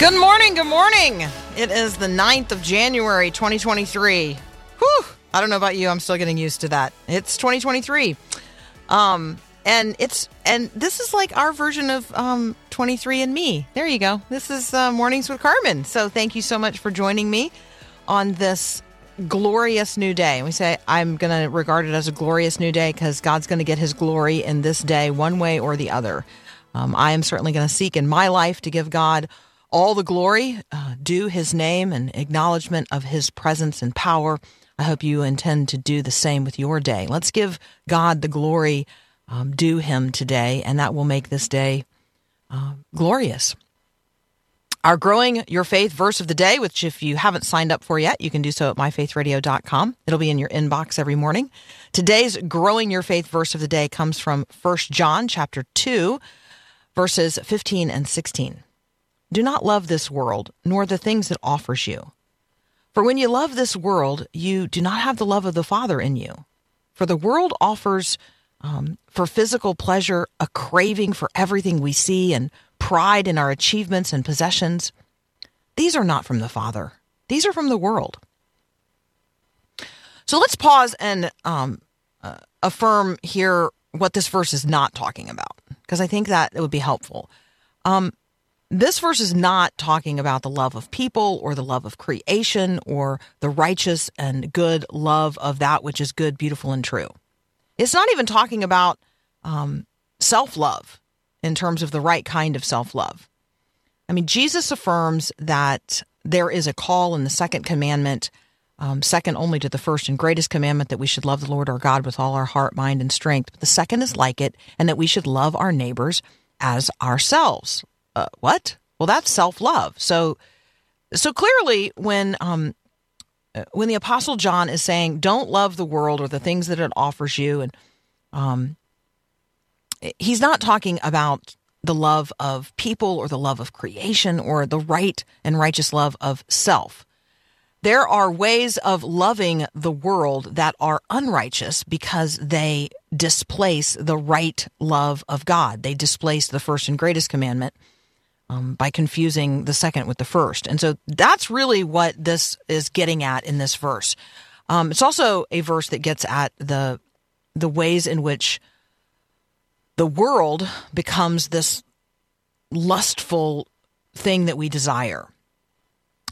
Good morning. Good morning. It is the 9th of January, 2023. Whew. I don't know about you. I'm still getting used to that. It's 2023. Um, and it's and this is like our version of um 23 and me. There you go. This is uh, Mornings with Carmen. So thank you so much for joining me on this glorious new day. We say I'm going to regard it as a glorious new day because God's going to get his glory in this day one way or the other. Um, I am certainly going to seek in my life to give God all the glory, uh, due his name and acknowledgement of his presence and power. I hope you intend to do the same with your day. Let's give God the glory um, due him today, and that will make this day uh, glorious. Our Growing Your Faith verse of the day, which if you haven't signed up for yet, you can do so at myfaithradio.com. It'll be in your inbox every morning. Today's Growing Your Faith verse of the day comes from 1 John chapter 2, verses 15 and 16. Do not love this world, nor the things it offers you. For when you love this world, you do not have the love of the Father in you. For the world offers um, for physical pleasure a craving for everything we see and pride in our achievements and possessions. These are not from the Father, these are from the world. So let's pause and um, uh, affirm here what this verse is not talking about, because I think that it would be helpful. Um, this verse is not talking about the love of people or the love of creation or the righteous and good love of that which is good, beautiful, and true. It's not even talking about um, self love in terms of the right kind of self love. I mean, Jesus affirms that there is a call in the second commandment, um, second only to the first and greatest commandment, that we should love the Lord our God with all our heart, mind, and strength. But the second is like it, and that we should love our neighbors as ourselves. Uh, what? Well, that's self love. So, so clearly, when um, uh, when the Apostle John is saying, "Don't love the world or the things that it offers you," and um, he's not talking about the love of people or the love of creation or the right and righteous love of self. There are ways of loving the world that are unrighteous because they displace the right love of God. They displace the first and greatest commandment um, by confusing the second with the first. And so that's really what this is getting at in this verse. Um, it's also a verse that gets at the the ways in which the world becomes this lustful thing that we desire.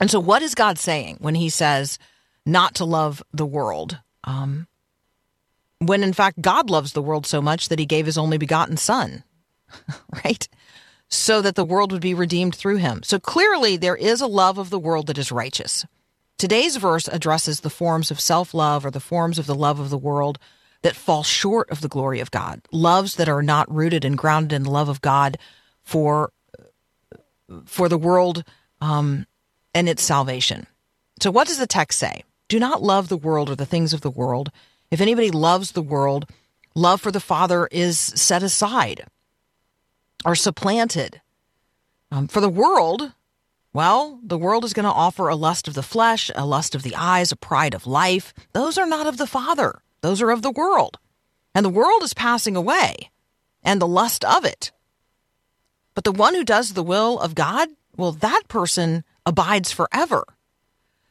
And so, what is God saying when He says not to love the world? Um, when in fact, God loves the world so much that He gave His only begotten Son, right? So that the world would be redeemed through Him. So clearly, there is a love of the world that is righteous. Today's verse addresses the forms of self love or the forms of the love of the world that fall short of the glory of God, loves that are not rooted and grounded in the love of God for for the world um, and its salvation. So, what does the text say? Do not love the world or the things of the world. If anybody loves the world, love for the Father is set aside or supplanted. Um, for the world, well, the world is going to offer a lust of the flesh, a lust of the eyes, a pride of life. Those are not of the Father, those are of the world. And the world is passing away, and the lust of it. But the one who does the will of God, well, that person abides forever.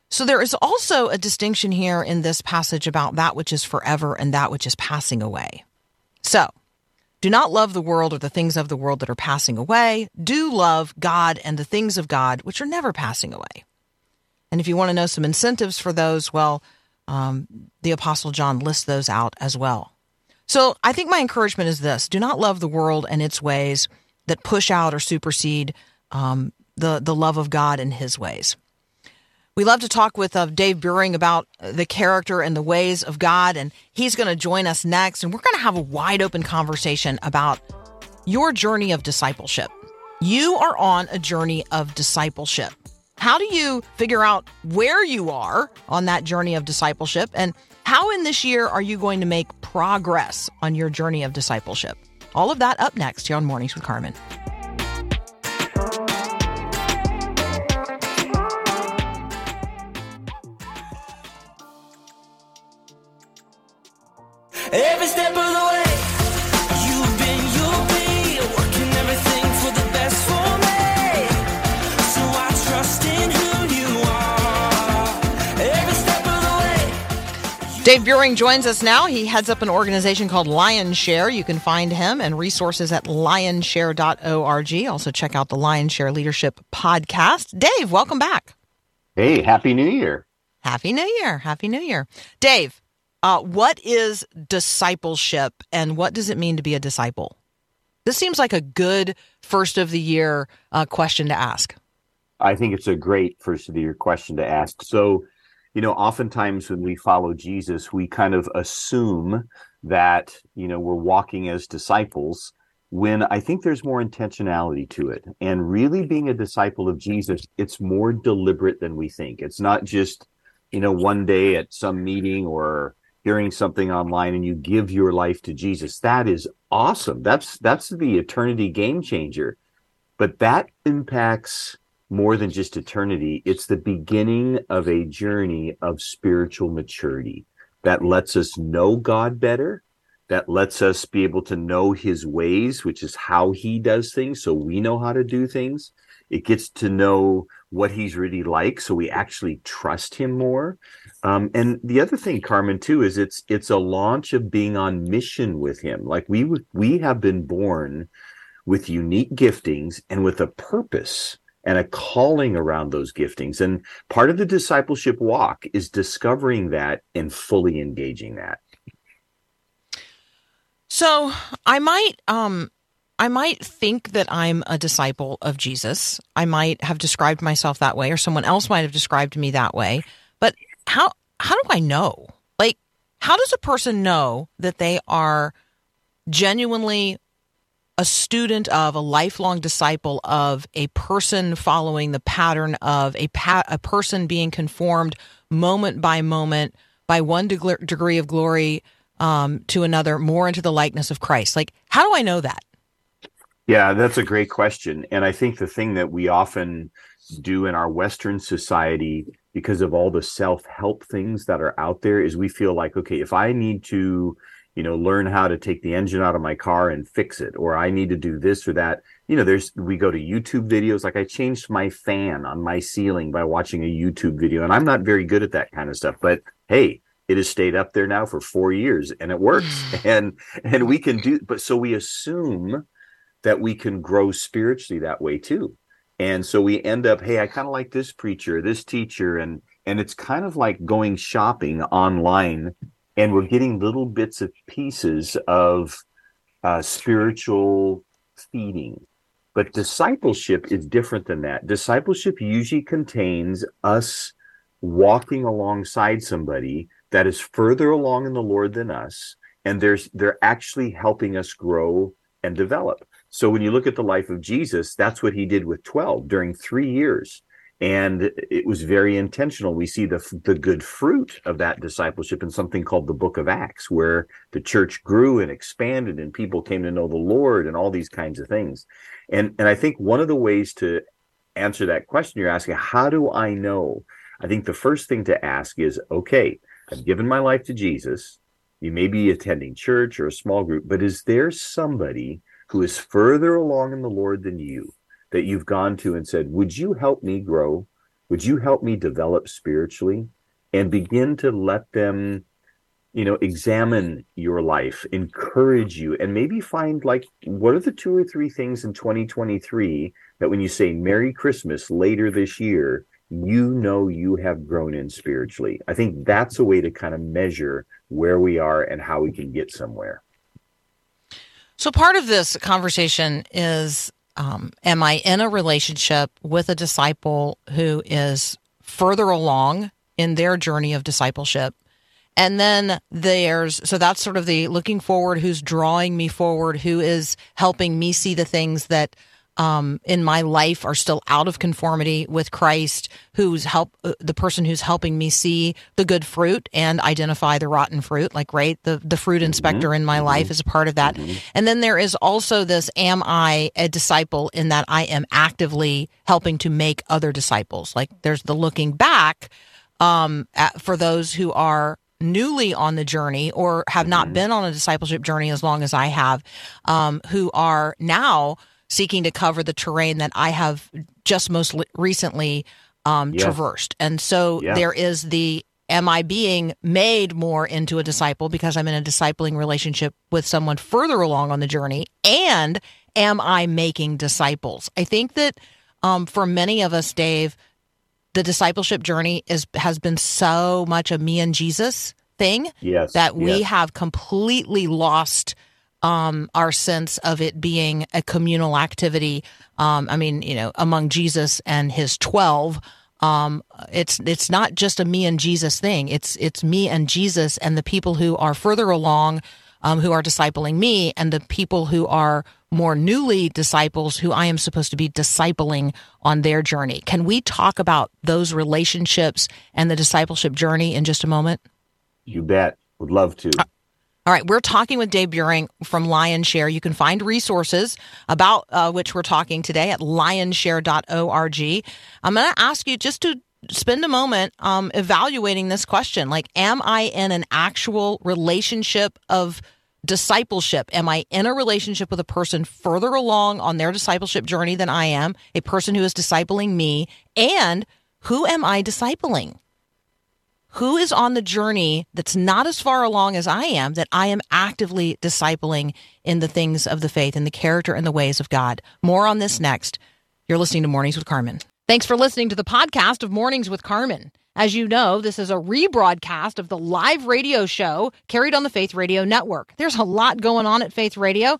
So there is also a distinction here in this passage about that which is forever and that which is passing away. So, do not love the world or the things of the world that are passing away. Do love God and the things of God, which are never passing away. And if you want to know some incentives for those, well, um, the Apostle John lists those out as well. So I think my encouragement is this do not love the world and its ways that push out or supersede um, the, the love of God and his ways. We love to talk with uh, Dave Buehring about the character and the ways of God, and he's going to join us next. And we're going to have a wide open conversation about your journey of discipleship. You are on a journey of discipleship. How do you figure out where you are on that journey of discipleship? And how in this year are you going to make progress on your journey of discipleship? All of that up next here on Mornings with Carmen. Every step of the way, you've been, you'll be working everything for the best for me. So I trust in who you are. Every step of the way. Dave Buehring joins us now. He heads up an organization called Lionshare. You can find him and resources at lionshare.org. Also, check out the Lionshare Leadership podcast. Dave, welcome back. Hey, Happy New Year. Happy New Year. Happy New Year. Dave, uh, what is discipleship and what does it mean to be a disciple? This seems like a good first of the year uh, question to ask. I think it's a great first of the year question to ask. So, you know, oftentimes when we follow Jesus, we kind of assume that, you know, we're walking as disciples when I think there's more intentionality to it. And really being a disciple of Jesus, it's more deliberate than we think. It's not just, you know, one day at some meeting or hearing something online and you give your life to Jesus. That is awesome. That's that's the eternity game changer. But that impacts more than just eternity. It's the beginning of a journey of spiritual maturity that lets us know God better, that lets us be able to know his ways, which is how he does things, so we know how to do things. It gets to know what he's really like, so we actually trust him more. Um, and the other thing, Carmen, too, is it's it's a launch of being on mission with him. Like we we have been born with unique giftings and with a purpose and a calling around those giftings. And part of the discipleship walk is discovering that and fully engaging that. So I might um I might think that I'm a disciple of Jesus. I might have described myself that way or someone else might have described me that way. How how do I know? Like how does a person know that they are genuinely a student of a lifelong disciple of a person following the pattern of a pa- a person being conformed moment by moment by one degl- degree of glory um, to another more into the likeness of Christ. Like, how do I know that? Yeah, that's a great question. And I think the thing that we often do in our Western society, because of all the self help things that are out there, is we feel like, okay, if I need to, you know, learn how to take the engine out of my car and fix it, or I need to do this or that, you know, there's, we go to YouTube videos. Like I changed my fan on my ceiling by watching a YouTube video, and I'm not very good at that kind of stuff, but hey, it has stayed up there now for four years and it works and and we can do but so we assume that we can grow spiritually that way too and so we end up hey i kind of like this preacher this teacher and and it's kind of like going shopping online and we're getting little bits of pieces of uh, spiritual feeding but discipleship is different than that discipleship usually contains us walking alongside somebody that is further along in the Lord than us, and there's they're actually helping us grow and develop. So when you look at the life of Jesus, that's what he did with 12 during 3 years. And it was very intentional. We see the the good fruit of that discipleship in something called the book of Acts, where the church grew and expanded and people came to know the Lord and all these kinds of things. And and I think one of the ways to answer that question you're asking, how do I know? I think the first thing to ask is, okay, I've given my life to Jesus. You may be attending church or a small group, but is there somebody who is further along in the Lord than you that you've gone to and said, Would you help me grow? Would you help me develop spiritually? And begin to let them, you know, examine your life, encourage you, and maybe find like, what are the two or three things in 2023 that when you say Merry Christmas later this year, you know you have grown in spiritually. I think that's a way to kind of measure where we are and how we can get somewhere. So, part of this conversation is um, Am I in a relationship with a disciple who is further along in their journey of discipleship. And then there's, so that's sort of the looking forward, who's drawing me forward, who is helping me see the things that um, in my life are still out of conformity with Christ, who's help uh, the person who's helping me see the good fruit and identify the rotten fruit. Like, right, the the fruit inspector in my life is a part of that. And then there is also this: Am I a disciple in that I am actively helping to make other disciples? Like, there's the looking back um, at, for those who are newly on the journey or have not been on a discipleship journey as long as I have, um, who are now seeking to cover the terrain that I have just most li- recently um, Yeah. traversed. And so Yeah. there is the am I being made more into a disciple because I'm in a discipling relationship with someone further along on the journey? And am I making disciples? I think that um, for many of us, Dave, the discipleship journey is has been so much a me and Jesus thing Yes. that we yes. have completely lost um, our sense of it being a communal activity. Um, I mean, you know, among Jesus and his twelve, um, it's it's not just a me and Jesus thing. It's it's me and Jesus and the people who are further along, um, who are discipling me, and the people who are more newly disciples who I am supposed to be discipling on their journey. Can we talk about those relationships and the discipleship journey in just a moment? You bet. Would love to. All right, we're talking with Dave Buehring from Lionshare. You can find resources about uh, which we're talking today at lionshare.org. I'm going to ask you just to spend a moment um, evaluating this question like, am I in an actual relationship of discipleship? Am I in a relationship with a person further along on their discipleship journey than I am, a person who is discipling me? And who am I discipling? Who is on the journey that's not as far along as I am that I am actively discipling in the things of the faith, in the character and the ways of God. More on this next. You're listening to Mornings with Carmen. Thanks for listening to the podcast of Mornings with Carmen. As you know, this is a rebroadcast of the live radio show carried on the Faith Radio Network. There's a lot going on at Faith Radio,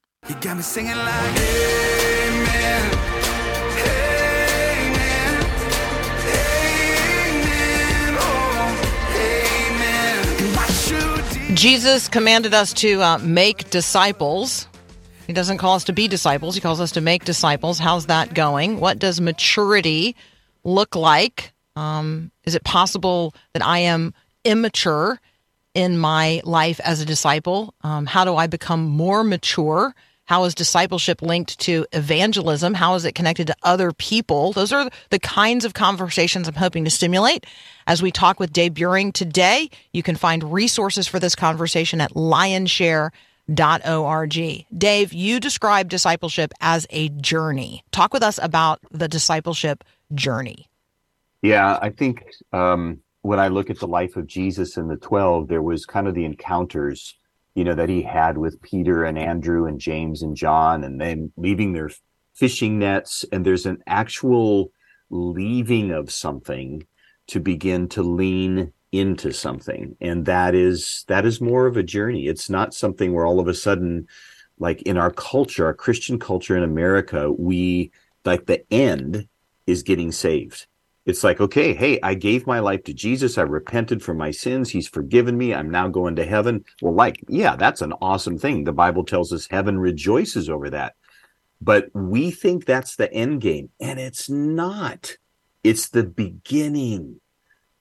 You got me singing like. Oh, Jesus commanded us to uh, make disciples. He doesn't call us to be disciples, he calls us to make disciples. How's that going? What does maturity look like? Um, is it possible that I am immature in my life as a disciple? Um, how do I become more mature? How is discipleship linked to evangelism? How is it connected to other people? Those are the kinds of conversations I'm hoping to stimulate as we talk with Dave Buehring today. You can find resources for this conversation at lionshare.org. Dave, you describe discipleship as a journey. Talk with us about the discipleship journey. Yeah, I think um, when I look at the life of Jesus and the 12, there was kind of the encounters, you know, that he had with Peter and Andrew and James and John, and then leaving their fishing nets. And there's an actual leaving of something to begin to lean into something. And that is, that is more of a journey. It's not something where all of a sudden, like in our culture, our Christian culture in America, we like the end is getting saved it's like okay hey i gave my life to jesus. I repented for my sins. He's forgiven me. I'm now going to heaven. Well like yeah that's an awesome thing. The bible tells us heaven rejoices over that. But we think that's the end game and it's not. It's the beginning.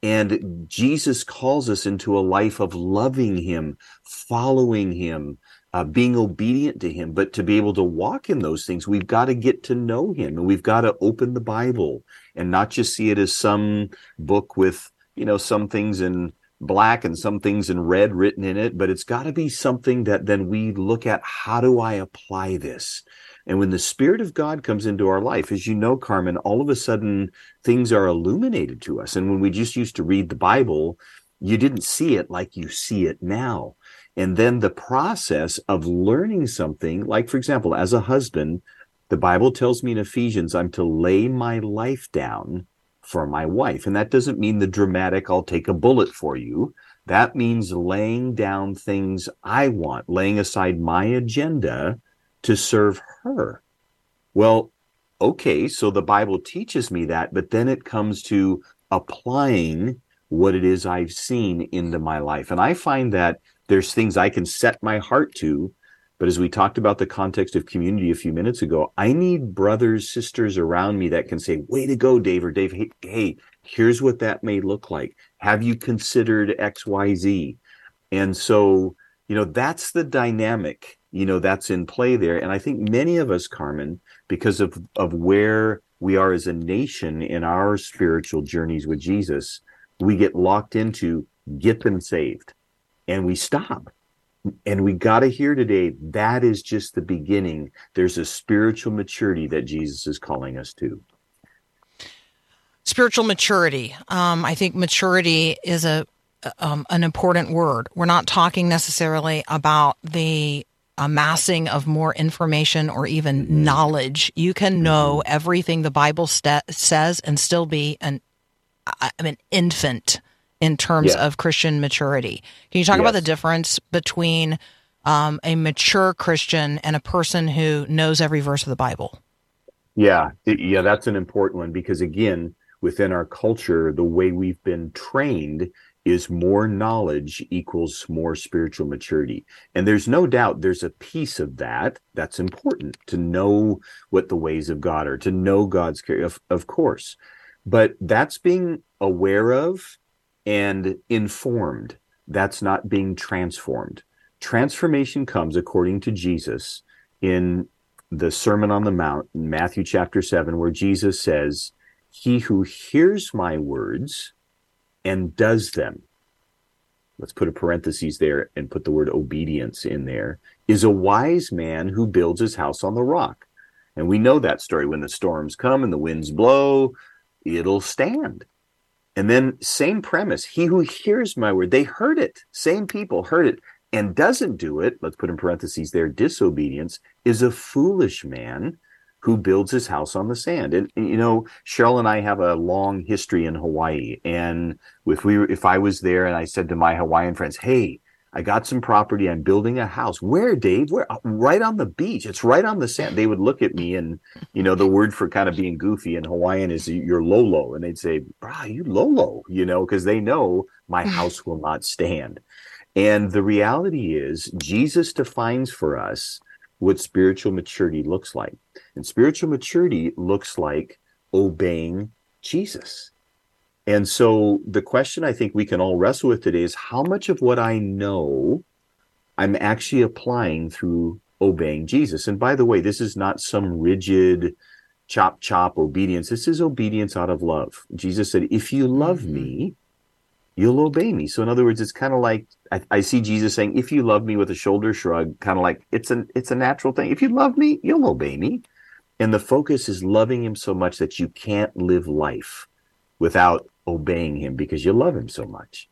And jesus calls us into a life of loving him following him uh, being obedient to him. But to be able to walk in those things we've got to get to know him and we've got to open the bible and not just see it as some book with you know some things in black and some things in red written in it, but it's got to be something that then we look at how do I apply this? And when the Spirit of God comes into our life, as you know, Carmen, all of a sudden things are illuminated to us. And when we just used to read the Bible, you didn't see it like you see it now. And then the process of learning something, like, for example, as a husband, the Bible tells me in Ephesians, I'm to lay my life down for my wife. And that doesn't mean the dramatic, I'll take a bullet for you. That means laying down things I want, laying aside my agenda to serve her. Well, okay, so the Bible teaches me that, but then it comes to applying what it is I've seen into my life. And I find that there's things I can set my heart to but as we talked about the context of community a few minutes ago, I need brothers, sisters around me that can say, way to go, Dave or Dave. Hey, hey, here's what that may look like. Have you considered X, Y, Z? And so, you know, that's the dynamic, you know, that's in play there. And I think many of us, Carmen, because of, of where we are as a nation in our spiritual journeys with Jesus, we get locked into get them saved and we stop and we got to hear today that is just the beginning. There's a spiritual maturity that Jesus is calling us to. Spiritual maturity. Um, I think maturity is a um, an important word. We're not talking necessarily about the amassing of more information or even mm-hmm. knowledge. You can know mm-hmm. everything the Bible st- says and still be an I mean infant in terms yeah. of Christian maturity. Can you talk yes. about the difference between um, a mature Christian and a person who knows every verse of the Bible? Yeah, yeah, that's an important one because again, within our culture, the way we've been trained is more knowledge equals more spiritual maturity. And there's no doubt there's a piece of that that's important to know what the ways of God are, to know God's care, of, of course. But that's being aware of and informed. That's not being transformed. Transformation comes according to Jesus in the Sermon on the Mount, in Matthew chapter 7, where Jesus says, He who hears my words and does them, let's put a parenthesis there and put the word obedience in there, is a wise man who builds his house on the rock. And we know that story. When the storms come and the winds blow, it'll stand. And then same premise. He who hears my word, they heard it. Same people heard it and doesn't do it. Let's put in parentheses there. Disobedience is a foolish man who builds his house on the sand. And, and, you know, Cheryl and I have a long history in Hawaii. And if we if I was there and I said to my Hawaiian friends, "Hey, I got some property. I'm building a house. Where, Dave? Where? Uh, right on the beach. It's right on the sand. They would look at me and, you know, the word for kind of being goofy in Hawaiian is you're Lolo. And they'd say, brah, you Lolo, you know, because they know my mm. house will not stand. And the reality is Jesus defines for us what spiritual maturity looks like. And spiritual maturity looks like obeying Jesus. And so the question I think we can all wrestle with today is how much of what I know I'm actually applying through obeying Jesus. And by the way, this is not some rigid chop chop obedience. This is obedience out of love. Jesus said, if you love mm-hmm. me, you'll obey me. So in other words, it's kind of like I, I, see Jesus saying, if you love me with a shoulder shrug, kind of like it's an it's a natural thing. If you love me, you'll obey me. And the focus is loving him so much that you can't live life without obeying him because you love him so much.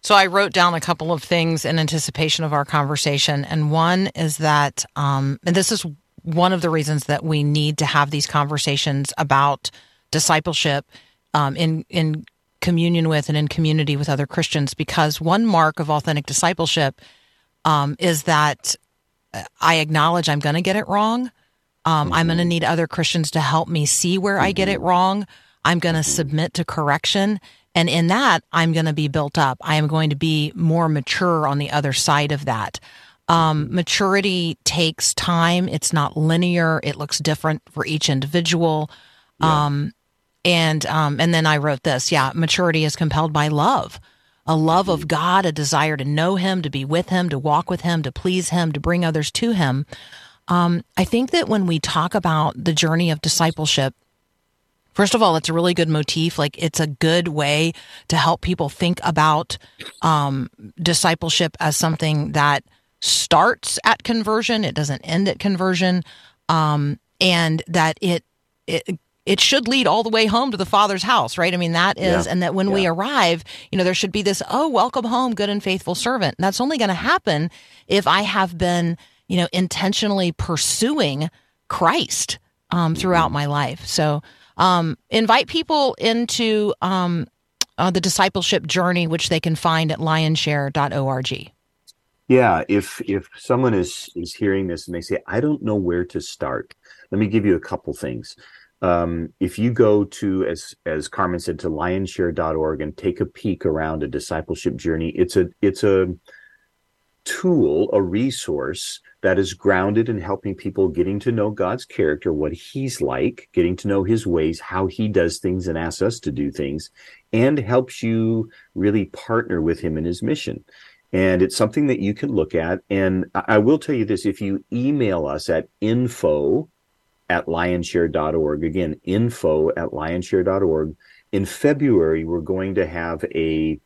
So I wrote down a couple of things in anticipation of our conversation, and one is that, um, and this is one of the reasons that we need to have these conversations about discipleship um, in in communion with and in community with other Christians, because one mark of authentic discipleship um, is that I acknowledge I'm going to get it wrong. Um, mm-hmm. I'm going to need other Christians to help me see where mm-hmm. I get it mm-hmm. wrong. I'm going to submit to correction. And in that, I'm going to be built up. I am going to be more mature on the other side of that. Um, maturity takes time. It's not linear. It looks different for each individual. Yeah. Um, and, um, and then I wrote this. Yeah. Maturity is compelled by love, a love of God, a desire to know him, to be with him, to walk with him, to please him, to bring others to him. Um, I think that when we talk about the journey of discipleship, First of all, it's a really good motif. Like it's a good way to help people think about um, discipleship as something that starts at conversion. It doesn't end at conversion, um, and that it it it should lead all the way home to the Father's house, right? I mean, that is, Yeah. and that when we arrive, you know, there should be this, oh, welcome home, good and faithful servant. And that's only going to happen if I have been, you know, intentionally pursuing Christ um, throughout my life. So um, invite people into um, uh, the discipleship journey, which they can find at lionshare.org. Yeah, if if someone is is hearing this and they say, I don't know where to start, let me give you a couple things. Um, if you go to as as Carmen said to lionshare.org and take a peek around a discipleship journey, it's a it's a tool, a resource that is grounded in helping people getting to know God's character, what he's like, getting to know his ways, how he does things and asks us to do things, and helps you really partner with him in his mission. And it's something that you can look at. And I will tell you this if you email us at info at lionshare.org, again, info at lionshare.org, in February, we're going to have a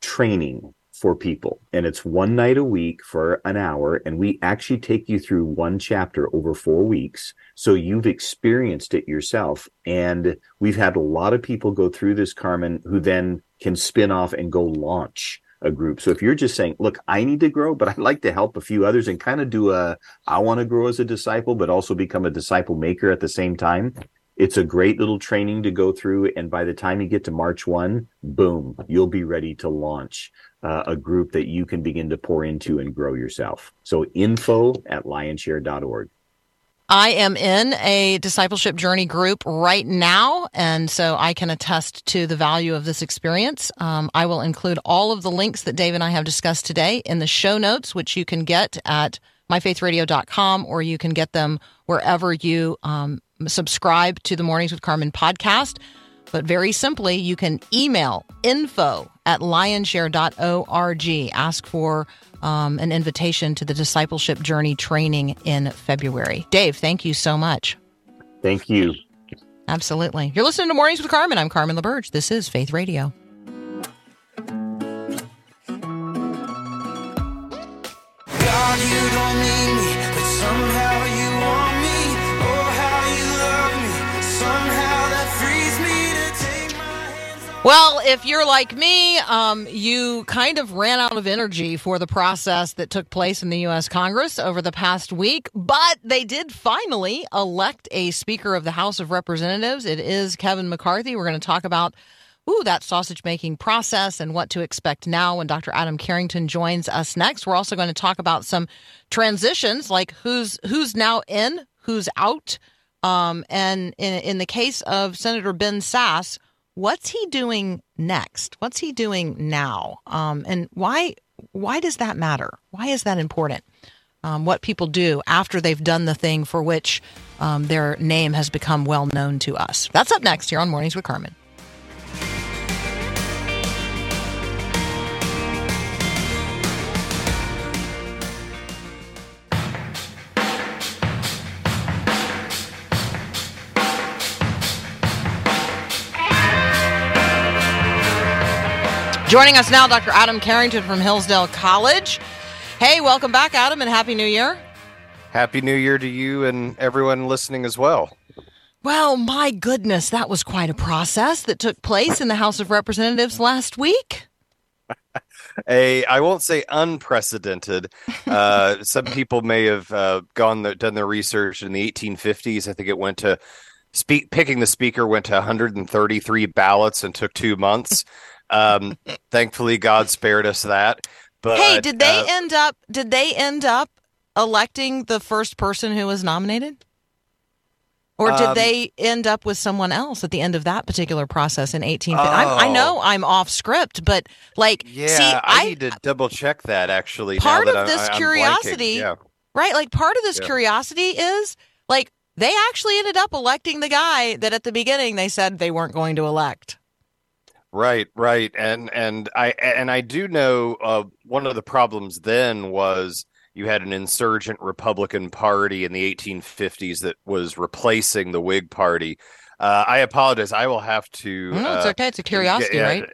training for people. And it's one night a week for an hour. And we actually take you through one chapter over four weeks. So you've experienced it yourself. And we've had a lot of people go through this, Carmen, who then can spin off and go launch a group. So if you're just saying, look, I need to grow, but I'd like to help a few others and kind of do a, I want to grow as a disciple, but also become a disciple maker at the same time. It's a great little training to go through. And by the time you get to March 1, boom, you'll be ready to launch uh, a group that you can begin to pour into and grow yourself. So info at lionshare.org. I am in a discipleship journey group right now, and so I can attest to the value of this experience. Um, I will include all of the links that Dave and I have discussed today in the show notes, which you can get at myfaithradio.com or you can get them wherever you um, subscribe to the Mornings with Carmen podcast. But very simply, you can email info at lionshare.org. Ask for um, an invitation to the discipleship journey training in February. Dave, thank you so much. Thank you. Absolutely. You're listening to Mornings with Carmen. I'm Carmen LaBerge. This is Faith Radio. God, Well, if you're like me, um, you kind of ran out of energy for the process that took place in the U.S. Congress over the past week, but they did finally elect a Speaker of the House of Representatives. It is Kevin McCarthy. We're going to talk about ooh, that sausage making process and what to expect now when Dr. Adam Carrington joins us next. We're also going to talk about some transitions, like who's who's now in, who's out. Um, and in, in the case of Senator Ben Sasse, what's he doing next? What's he doing now? Um, and why why does that matter? Why is that important? Um, what people do after they've done the thing for which um, their name has become well known to us. That's up next here on Mornings with Carmen. Joining us now, Dr. Adam Carrington from Hillsdale College. Hey, welcome back, Adam, and Happy New Year. Happy New Year to you and everyone listening as well. Well, my goodness, that was quite a process that took place in the House of Representatives last week. A, I won't say unprecedented. Uh, some people may have uh, gone the, done their research in the 1850s. I think it went to speak picking the speaker went to 133 ballots and took two months. Um, thankfully, God spared us that. But hey, did they uh, end up did they end up electing the first person who was nominated? Or did Um, they end up with someone else at the end of that particular process in 1850? I'm, I Oh. know I'm off script, but like, Yeah, see, I, I, need to double check that actually. Part that of this I'm curiosity Yeah. Right? Like part of this Yeah. curiosity is like they actually ended up electing the guy that at the beginning they said they weren't going to elect. Right, right, and and I and I do know uh, one of the problems then was you had an insurgent Republican Party in the 1850s that was replacing the Whig Party. Uh, I apologize. I will have to. No, it's uh, okay. It's a curiosity, yeah, right?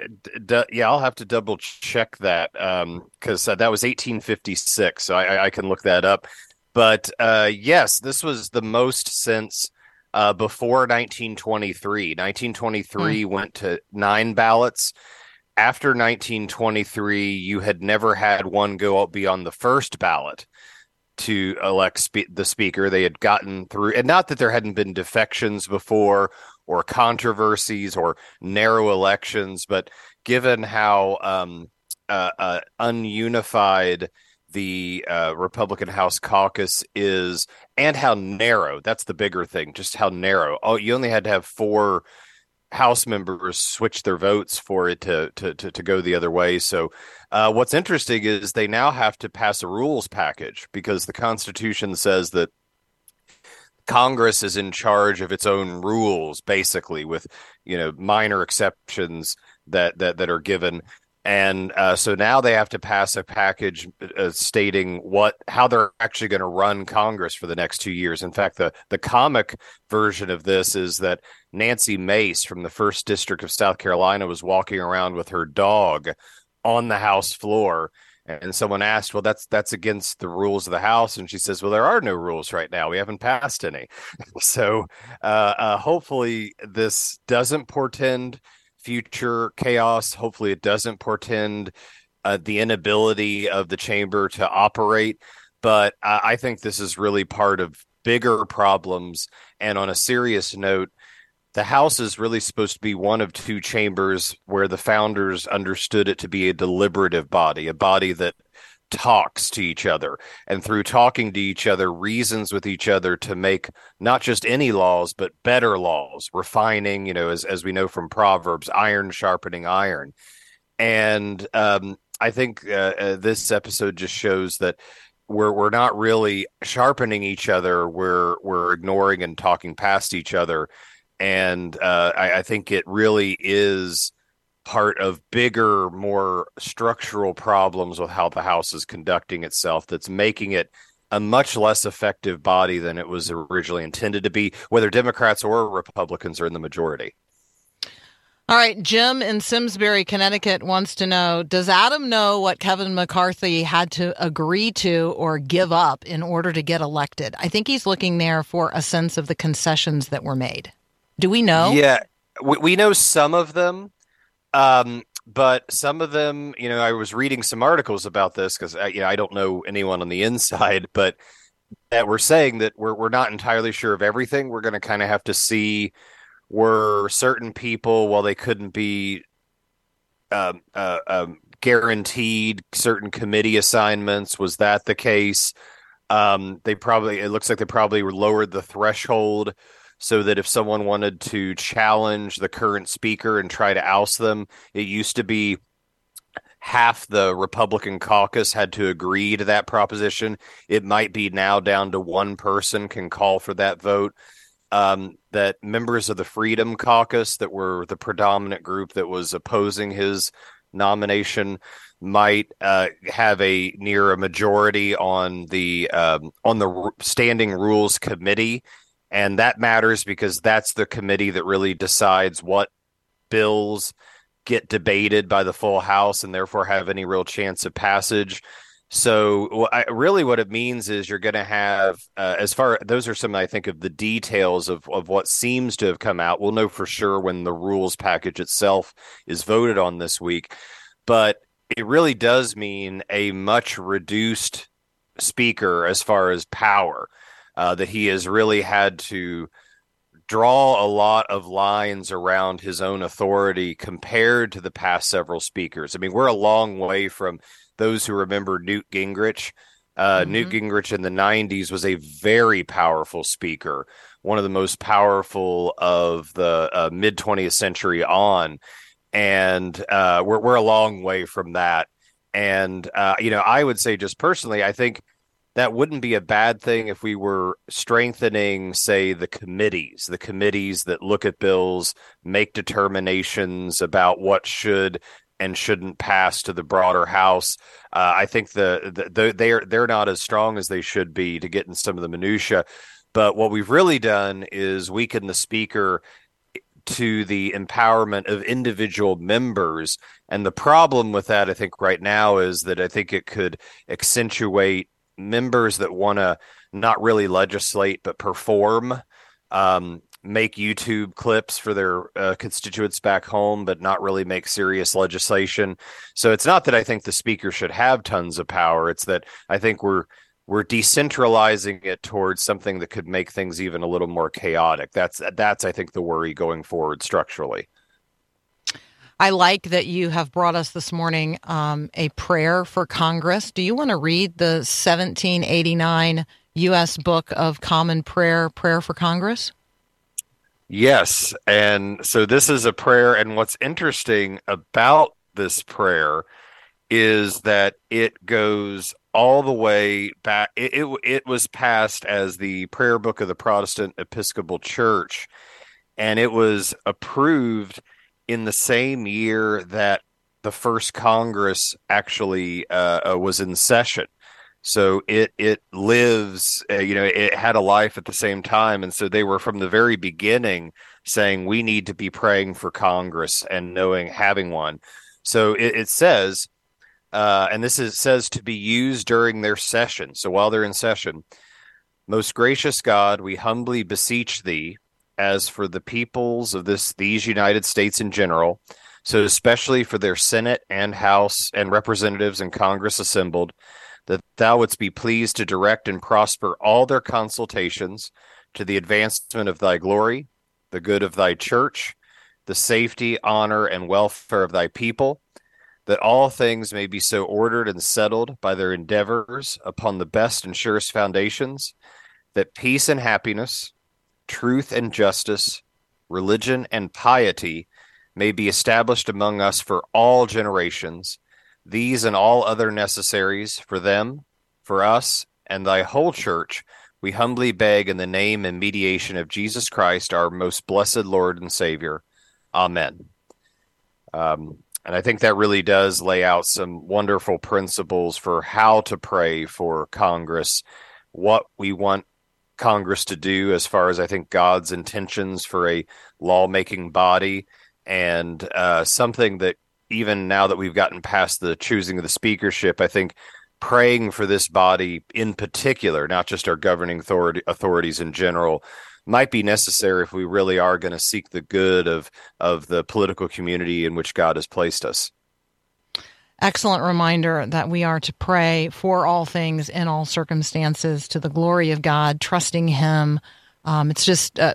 d- yeah, I'll have to double check that because uh, that was 1856, so I, I- I can look that up. But uh, yes, this was the most since uh, before 1923. 1923 went to nine ballots. After 1923, you had never had one go up beyond the first ballot to elect spe- the speaker. They had gotten through, and not that there hadn't been defections before or controversies or narrow elections, but given how um, uh, uh, ununified the uh, Republican House caucus is, and how narrow. That's the bigger thing. Just how narrow. Oh, you only had to have four House members switch their votes for it to to to, to go the other way. So, uh, what's interesting is they now have to pass a rules package because the Constitution says that Congress is in charge of its own rules, basically, with you know minor exceptions that that that are given. And uh, so now they have to pass a package uh, stating what how they're actually going to run Congress for the next two years. In fact, the the comic version of this is that Nancy Mace from the first district of South Carolina was walking around with her dog on the House floor, and someone asked, "Well, that's that's against the rules of the House," and she says, "Well, there are no rules right now. We haven't passed any." so, uh, uh, hopefully, this doesn't portend future chaos. Hopefully, it doesn't portend uh, the inability of the chamber to operate. But I, I think this is really part of bigger problems. And on a serious note, the House is really supposed to be one of two chambers where the founders understood it to be a deliberative body, a body that talks to each other and through talking to each other reasons with each other to make not just any laws but better laws refining you know as, as we know from proverbs iron sharpening iron. And um, i think uh, uh, this episode just shows that we're we're not really sharpening each other. We're we're ignoring and talking past each other. And uh, I, I think it really is part of bigger, more structural problems with how the House is conducting itself that's making it a much less effective body than it was originally intended to be, whether Democrats or Republicans are in the majority. All right, Jim in Simsbury, Connecticut wants to know Does Adam know what Kevin McCarthy had to agree to or give up in order to get elected? I think he's looking there for a sense of the concessions that were made. Do we know? Yeah, we, we know some of them, um, but some of them, you know, I was reading some articles about this because you know I don't know anyone on the inside, but that were saying that we're we're not entirely sure of everything. We're going to kind of have to see were certain people, while they couldn't be um, uh, um, guaranteed certain committee assignments, was that the case? Um, they probably it looks like they probably lowered the threshold so that if someone wanted to challenge the current speaker and try to oust them, it used to be half the Republican caucus had to agree to that proposition. It might be now down to one person can call for that vote. Um, that members of the Freedom Caucus, that were the predominant group that was opposing his nomination, might uh, have a near a majority on the um, on the Standing Rules Committee and that matters because that's the committee that really decides what bills get debated by the full house and therefore have any real chance of passage. So I, really what it means is you're going to have uh, as far those are some i think of the details of, of what seems to have come out. We'll know for sure when the rules package itself is voted on this week. But it really does mean a much reduced speaker as far as power uh, that he has really had to draw a lot of lines around his own authority compared to the past several speakers. I mean, we're a long way from those who remember Newt Gingrich. Uh, mm-hmm. Newt Gingrich in the 90s was a very powerful speaker, one of the most powerful of the uh, mid 20th century on. And uh, we're, we're a long way from that. And, uh, you know, I would say just personally, I think that wouldn't be a bad thing if we were strengthening, say, the committees, the committees that look at bills, make determinations about what should and shouldn't pass to the broader House. Uh, I think the, the, the they're they're not as strong as they should be to get in some of the minutia. But what we've really done is weaken the speaker to the empowerment of individual members. And the problem with that, I think, right now is that I think it could accentuate members that want to not really legislate but perform. Um, make YouTube clips for their uh, constituents back home, but not really make serious legislation. So it's not that I think the speaker should have tons of power. It's that I think we're we're decentralizing it towards something that could make things even a little more chaotic. That's that's I think the worry going forward structurally. I like that you have brought us this morning um, a prayer for Congress. Do you want to read the 1789 U.S. Book of Common Prayer, Prayer for Congress? Yes. And so this is a prayer. And what's interesting about this prayer is that it goes all the way back. It, it, it was passed as the prayer book of the Protestant Episcopal Church, and it was approved in the same year that the first Congress actually uh, uh was in session. So it it lives uh, you know it had a life at the same time. And so they were from the very beginning saying we need to be praying for congress and knowing having one. So it, it says uh, and this is says to be used during their session. So while they're in session most gracious god we humbly beseech thee as for the peoples of this these united states in general so especially for their senate and house and representatives and congress assembled that thou wouldst be pleased to direct and prosper all their consultations to the advancement of thy glory, the good of thy church, the safety, honor, and welfare of thy people, that all things may be so ordered and settled by their endeavors upon the best and surest foundations, that peace and happiness, truth and justice, religion and piety may be established among us for all generations these and all other necessaries for them, for us, and thy whole church, we humbly beg in the name and mediation of Jesus Christ, our most blessed Lord and Savior. Amen. Um, and I think that really does lay out some wonderful principles for how to pray for Congress, what we want Congress to do as far as I think God's intentions for a lawmaking body, and uh, something that even now that we've gotten past the choosing of the speakership, I think praying for this body in particular, not just our governing authority, authorities in general, might be necessary if we really are going to seek the good of of the political community in which God has placed us. Excellent reminder that we are to pray for all things in all circumstances to the glory of God, trusting Him. Um, it's just, uh,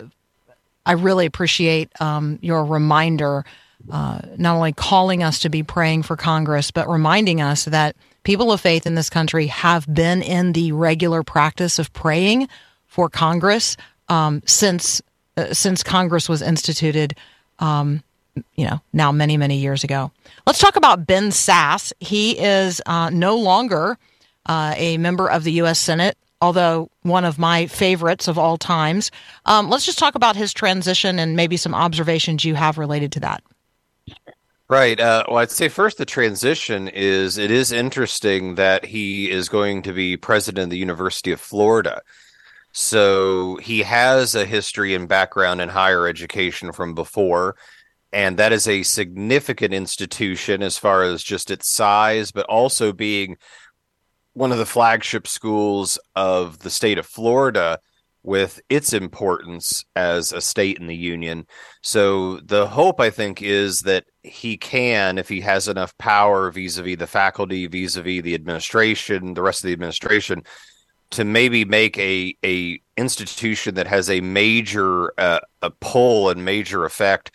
I really appreciate um, your reminder uh, not only calling us to be praying for Congress, but reminding us that people of faith in this country have been in the regular practice of praying for Congress um, since uh, since Congress was instituted. Um, you know, now many many years ago. Let's talk about Ben Sasse. He is uh, no longer uh, a member of the U.S. Senate. Although one of my favorites of all times. Um, let's just talk about his transition and maybe some observations you have related to that. Right. Uh, well, I'd say first the transition is it is interesting that he is going to be president of the University of Florida. So he has a history and background in higher education from before. And that is a significant institution as far as just its size, but also being one of the flagship schools of the state of Florida with its importance as a state in the union. So the hope, I think, is that he can, if he has enough power vis-a-vis the faculty, vis-a-vis the administration, the rest of the administration, to maybe make a a institution that has a major uh, a pull and major effect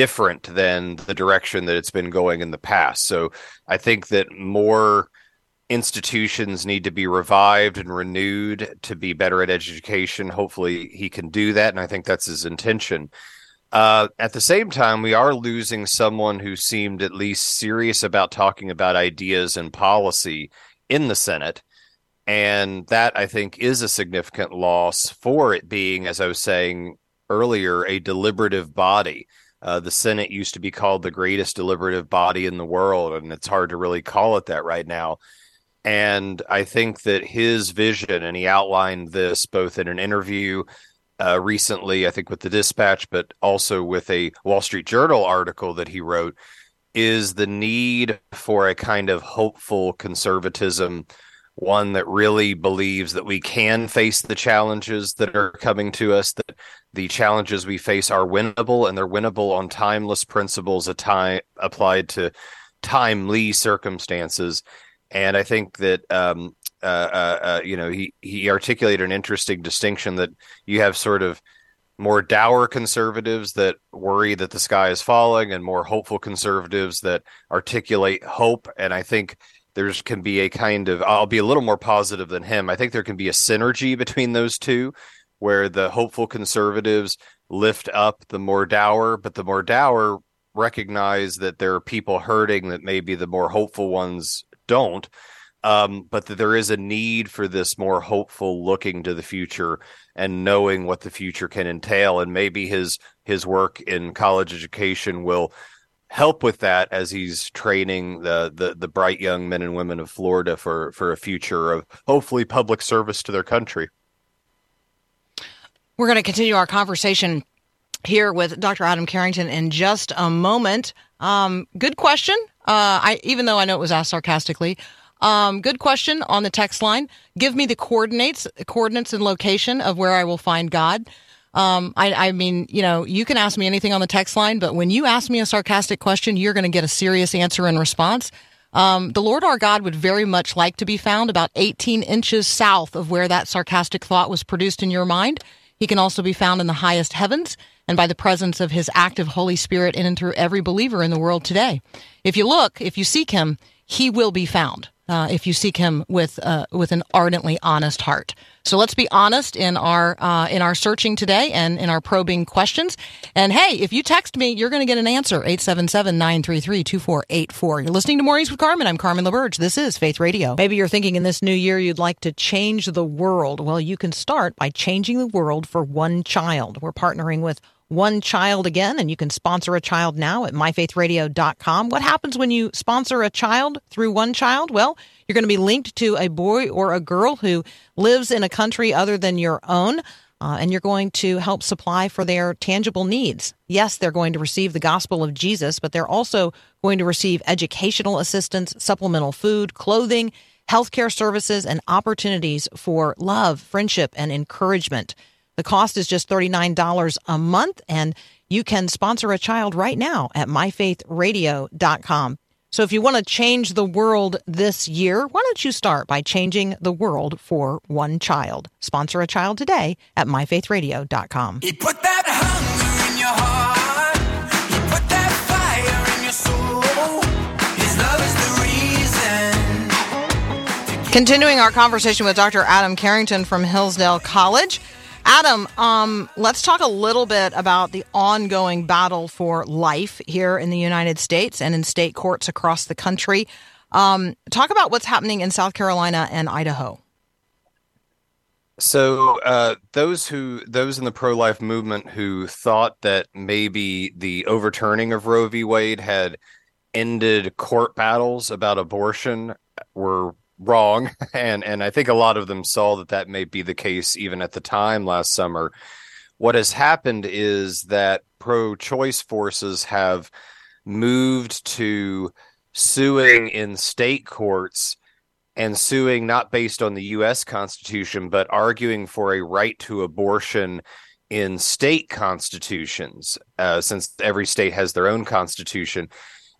different than the direction that it's been going in the past. So I think that more institutions need to be revived and renewed to be better at education. Hopefully, he can do that, and I think that's his intention. Uh, at the same time, we are losing someone who seemed at least serious about talking about ideas and policy in the Senate. And that I think is a significant loss for it being, as I was saying earlier, a deliberative body. Uh, the Senate used to be called the greatest deliberative body in the world, and it's hard to really call it that right now. And I think that his vision, and he outlined this both in an interview uh, recently, I think with the Dispatch, but also with a Wall Street Journal article that he wrote, is the need for a kind of hopeful conservatism, one that really believes that we can face the challenges that are coming to us, that the challenges we face are winnable and they're winnable on timeless principles a time applied to timely circumstances. And I think that um, uh, uh, uh, you know he he articulated an interesting distinction that you have sort of more dour conservatives that worry that the sky is falling and more hopeful conservatives that articulate hope and i think there's can be a kind of i'll be a little more positive than him. I think there can be a synergy between those two where the hopeful conservatives lift up the more dour but the more dour recognize that there are people hurting that maybe the more hopeful ones don't. Um, but that there is a need for this more hopeful looking to the future and knowing what the future can entail. And maybe his his work in college education will help with that as he's training the, the the bright young men and women of Florida for for a future of hopefully public service to their country. We're going to continue our conversation here with Dr. Adam Carrington in just a moment. Um, good question. Uh, I even though I know it was asked sarcastically. Um, good question on the text line. Give me the coordinates, coordinates and location of where I will find God. Um, I, I mean, you know, you can ask me anything on the text line, but when you ask me a sarcastic question, you're going to get a serious answer in response. Um, the Lord our God would very much like to be found about 18 inches south of where that sarcastic thought was produced in your mind. He can also be found in the highest heavens and by the presence of his active Holy Spirit in and through every believer in the world today. If you look, if you seek him, he will be found uh, if you seek Him with uh, with an ardently honest heart. So let's be honest in our uh, in our searching today and in our probing questions. And hey, if you text me, you're going to get an answer 877-933-2484. You're listening to Mornings with Carmen. I'm Carmen LaBerge. This is Faith Radio. Maybe you're thinking in this new year you'd like to change the world. Well, you can start by changing the world for one child. We're partnering with one child again, and you can sponsor a child now at myfaithradio.com. What happens when you sponsor a child through one child? Well, you're going to be linked to a boy or a girl who lives in a country other than your own. Uh, and you're going to help supply for their tangible needs. Yes, they're going to receive the gospel of Jesus, but they're also going to receive educational assistance, supplemental food, clothing, healthcare services, and opportunities for love, friendship, and encouragement. The cost is just $39 a month, and you can sponsor a child right now at myfaithradio.com. So if you want to change the world this year, why don't you start by changing the world for one child? Sponsor a child today at myfaithradio.com. He put that hunger in your heart. He put that fire in your soul. His love is the reason. Continuing our conversation with Dr. Adam Carrington from Hillsdale College. Adam, um, let's talk a little bit about the ongoing battle for life here in the United States and in state courts across the country. Um, talk about what's happening in South Carolina and Idaho. So uh, those who those in the pro-life movement who thought that maybe the overturning of Roe v. Wade had ended court battles about abortion were wrong, and and I think a lot of them saw that that may be the case even at the time last summer. What has happened is that pro-choice forces have moved to suing in state courts and suing not based on the US Constitution, but arguing for a right to abortion in state constitutions, uh, since every state has their own constitution,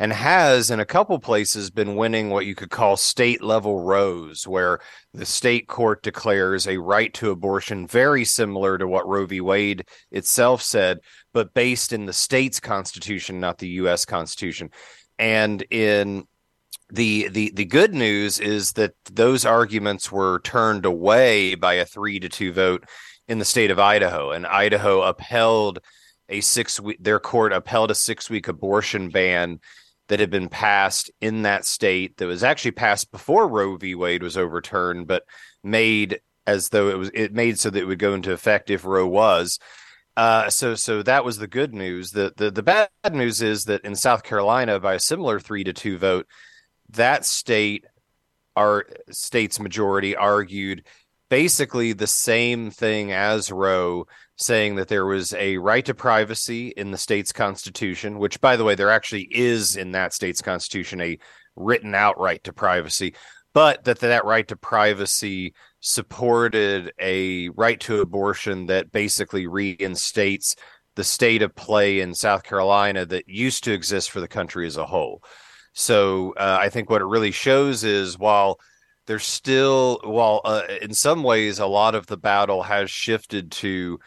and has in a couple places been winning what you could call state level Roes, where the state court declares a right to abortion very similar to what Roe v. Wade itself said, but based in the state's constitution, not the US Constitution. And in the the the good news is that those arguments were turned away by a three to two vote in the state of Idaho, and Idaho upheld a six week their court upheld a six week abortion ban that had been passed in that state that was actually passed before Roe v. Wade was overturned, but made as though it was it made so that it would go into effect if Roe was. Uh, so so that was the good news. The, the the bad news is that in South Carolina, by a similar three to two vote, that state, our state's majority argued basically the same thing as Roe, saying that there was a right to privacy in the state's constitution, which, by the way, there actually is in that state's constitution a written out right to privacy, but that that right to privacy supported a right to abortion that basically reinstates the state of play in South Carolina that used to exist for the country as a whole. So uh, I think what it really shows is while there's still, while uh, in some ways a lot of the battle has shifted to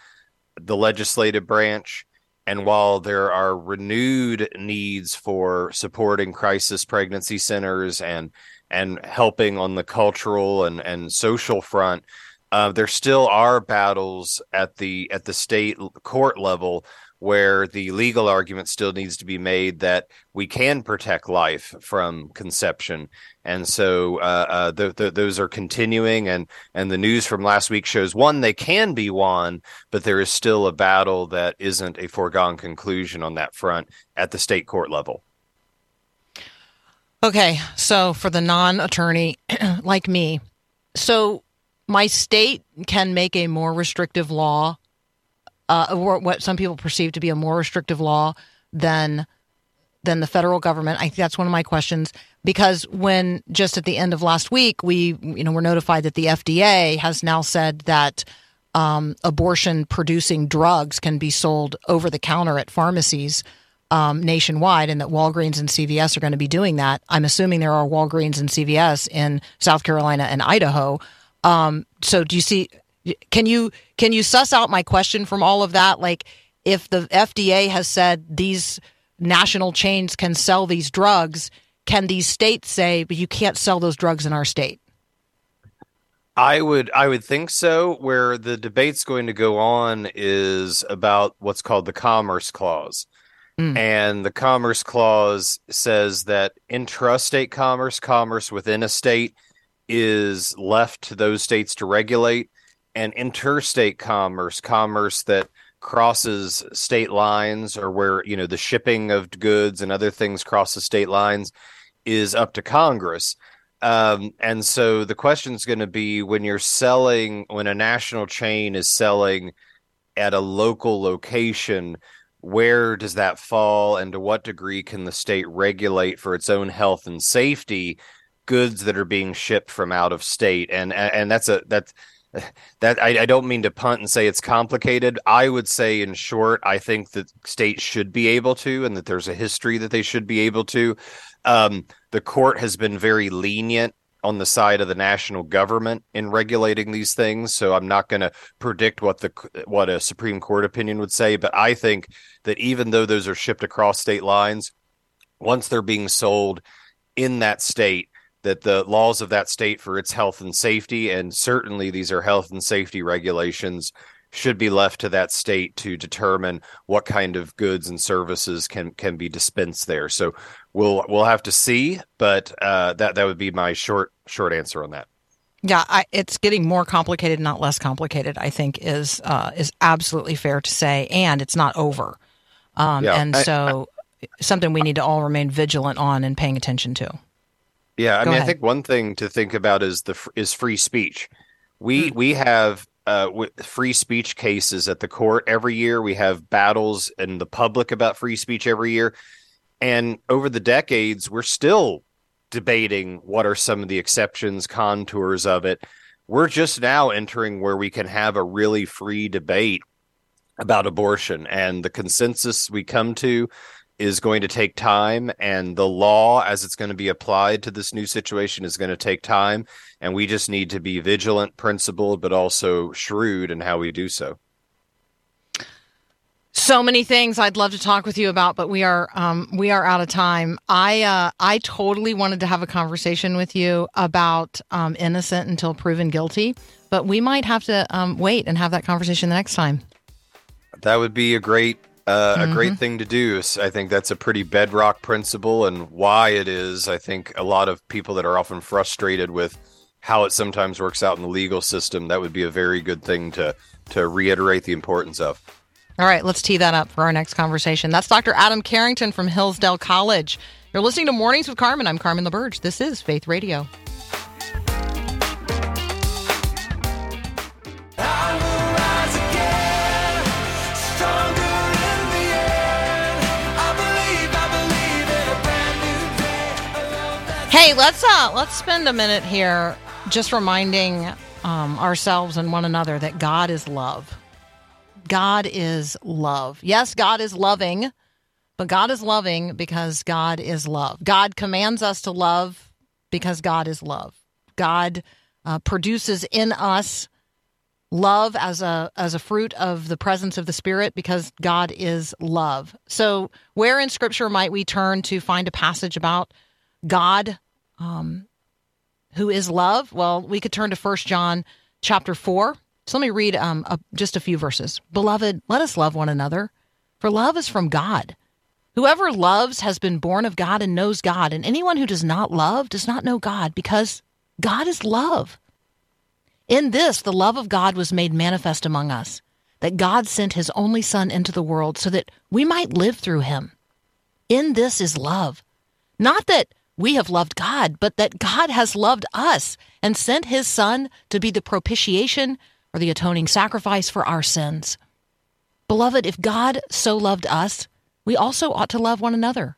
the legislative branch, and while there are renewed needs for supporting crisis pregnancy centers and and helping on the cultural and, and social front, uh, there still are battles at the at the state court level where the legal argument still needs to be made that we can protect life from conception, and so uh, uh, th- th- those are continuing. and And the news from last week shows one they can be won, but there is still a battle that isn't a foregone conclusion on that front at the state court level. Okay, so for the non-attorney like me, so my state can make a more restrictive law uh, or what some people perceive to be a more restrictive law than than the federal government. I think that's one of my questions because when just at the end of last week we you know were notified that the FDA has now said that um, abortion producing drugs can be sold over the counter at pharmacies um, nationwide, and that Walgreens and CVS are going to be doing that. I'm assuming there are Walgreens and CVS in South Carolina and Idaho. Um, so do you see? Can you can you suss out my question from all of that? Like, if the FDA has said these national chains can sell these drugs, can these states say, but you can't sell those drugs in our state? I would I would think so. Where the debate's going to go on is about what's called the Commerce Clause. Mm. And the Commerce Clause says that intrastate commerce, commerce within a state, is left to those states to regulate and interstate commerce, commerce that crosses state lines or where, you know, the shipping of goods and other things crosses state lines is up to Congress. Um, and so the question is going to be when you're selling, when a national chain is selling at a local location, where does that fall and to what degree can the state regulate for its own health and safety goods that are being shipped from out of state and and that's a that's that I, I, don't mean to punt and say it's complicated. I would say, in short, I think that states should be able to, and that there's a history that they should be able to. Um, the court has been very lenient on the side of the national government in regulating these things, so I'm not going to predict what the what a Supreme Court opinion would say. But I think that even though those are shipped across state lines, once they're being sold in that state, that the laws of that state for its health and safety, and certainly these are health and safety regulations, should be left to that state to determine what kind of goods and services can can be dispensed there. So we'll we'll have to see, but uh, that that would be my short short answer on that. Yeah, I, it's getting more complicated, not less complicated. I think is uh, is absolutely fair to say, and it's not over. Um, yeah, and so, I, something we need to all remain vigilant on and paying attention to. Yeah, I Go mean, ahead. I think one thing to think about is the is free speech. We mm. we have uh, free speech cases at the court every year. We have battles in the public about free speech every year, and over the decades, we're still debating what are some of the exceptions, contours of it. We're just now entering where we can have a really free debate about abortion, and the consensus we come to is going to take time and the law as it's going to be applied to this new situation is going to take time and we just need to be vigilant principled but also shrewd in how we do so so many things I'd love to talk with you about, but we are um, we are out of time. I uh, I totally wanted to have a conversation with you about um, innocent until proven guilty, but we might have to um, wait and have that conversation the next time. That would be a great uh, mm-hmm. a great thing to do. I think that's a pretty bedrock principle, and why it is. I think a lot of people that are often frustrated with how it sometimes works out in the legal system, that would be a very good thing to to reiterate the importance of. All right, let's tee that up for our next conversation. That's Dr. Adam Carrington from Hillsdale College. You're listening to Mornings with Carmen. I'm Carmen LaBerge. This is Faith Radio. Hey, let's uh let's spend a minute here just reminding um, ourselves and one another that God is love. God is love. Yes, God is loving, but God is loving because God is love. God commands us to love because God is love. God uh, produces in us love as a as a fruit of the presence of the spirit because God is love. So, where in scripture might we turn to find a passage about God um, who is love? Well, we could turn to First John chapter 4. So let me read um, a, just a few verses. Beloved, let us love one another, for love is from God. Whoever loves has been born of God and knows God, and anyone who does not love does not know God, because God is love. In this, the love of God was made manifest among us, that God sent his only Son into the world so that we might live through him. In this is love. Not that we have loved God, but that God has loved us and sent his Son to be the propitiation or the atoning sacrifice for our sins. Beloved, if God so loved us, we also ought to love one another.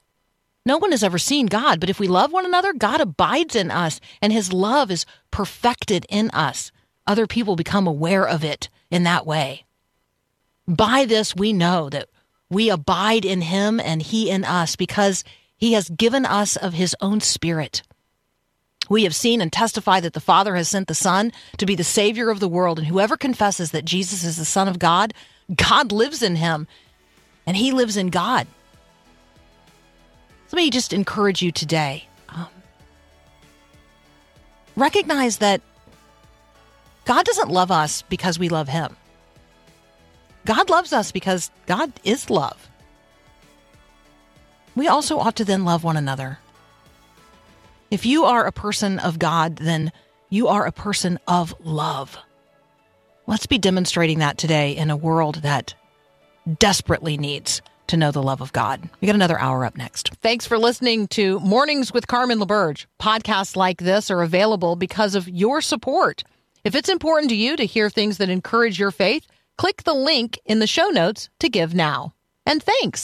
No one has ever seen God, but if we love one another, God abides in us, and his love is perfected in us. Other people become aware of it in that way. By this, we know that we abide in him and he in us because he has given us of his own spirit. We have seen and testify that the Father has sent the Son to be the Savior of the world, and whoever confesses that Jesus is the Son of God, God lives in him, and he lives in God. Let me just encourage you today. Um, recognize that God doesn't love us because we love him. God loves us because God is love. We also ought to then love one another. If you are a person of God, then you are a person of love. Let's be demonstrating that today in a world that desperately needs to know the love of God. We got another hour up next. Thanks for listening to Mornings with Carmen LaBerge. Podcasts like this are available because of your support. If it's important to you to hear things that encourage your faith, click the link in the show notes to give now. And thanks.